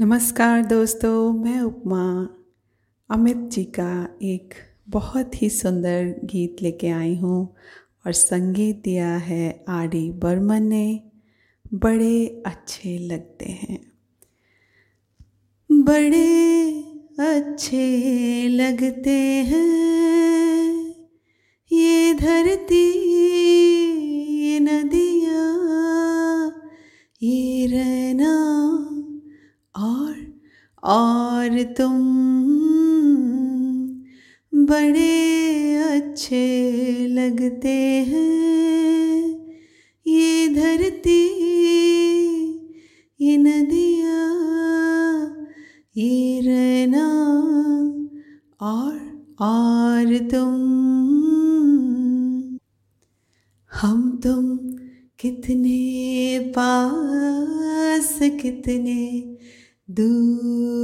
नमस्कार दोस्तों, मैं उपमा। अमित जी का एक बहुत ही सुंदर गीत लेके आई हूँ और संगीत दिया है आरी बर्मन ने। बड़े अच्छे लगते हैं। बड़े अच्छे लगते हैं। ये धरती, ये नदियाँ, ये रहना और तुम बड़े अच्छे लगते हैं। ये धरती, ये नदियाँ, ये रहना और और तुम। हम तुम कितने पास, कितने दूर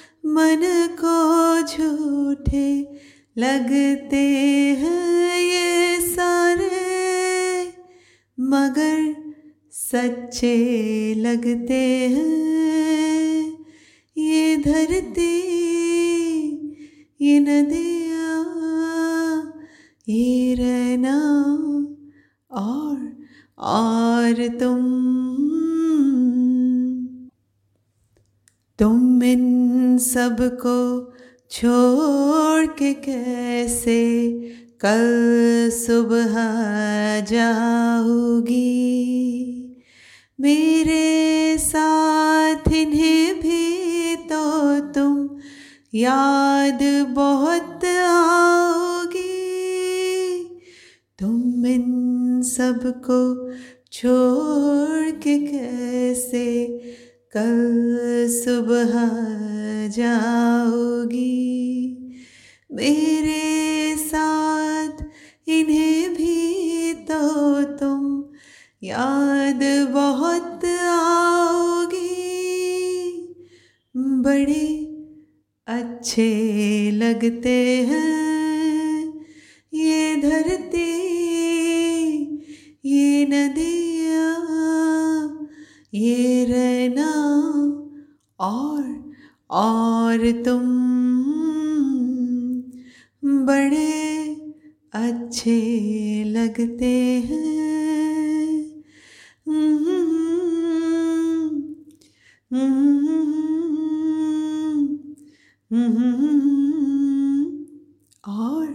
मन को झूठे लगते हैं ये सारे, मगर सच्चे लगते हैं। ये धरती, ये नदियाँ, ये रहना और और तुम तुम इन सबको छोड़ के कैसे कल सुबह जाओगी मेरे साथ इन्हें भी तो तुम याद बहुत आओगी। तुम इन सबको छोड़ के कैसे कल सुबह जाओगी। मेरे साथ इन्हें भी तो तुम याद बहुत आओगी। बड़े अच्छे लगते हैं ये धरती और और तुम बड़े अच्छे लगते हैं। और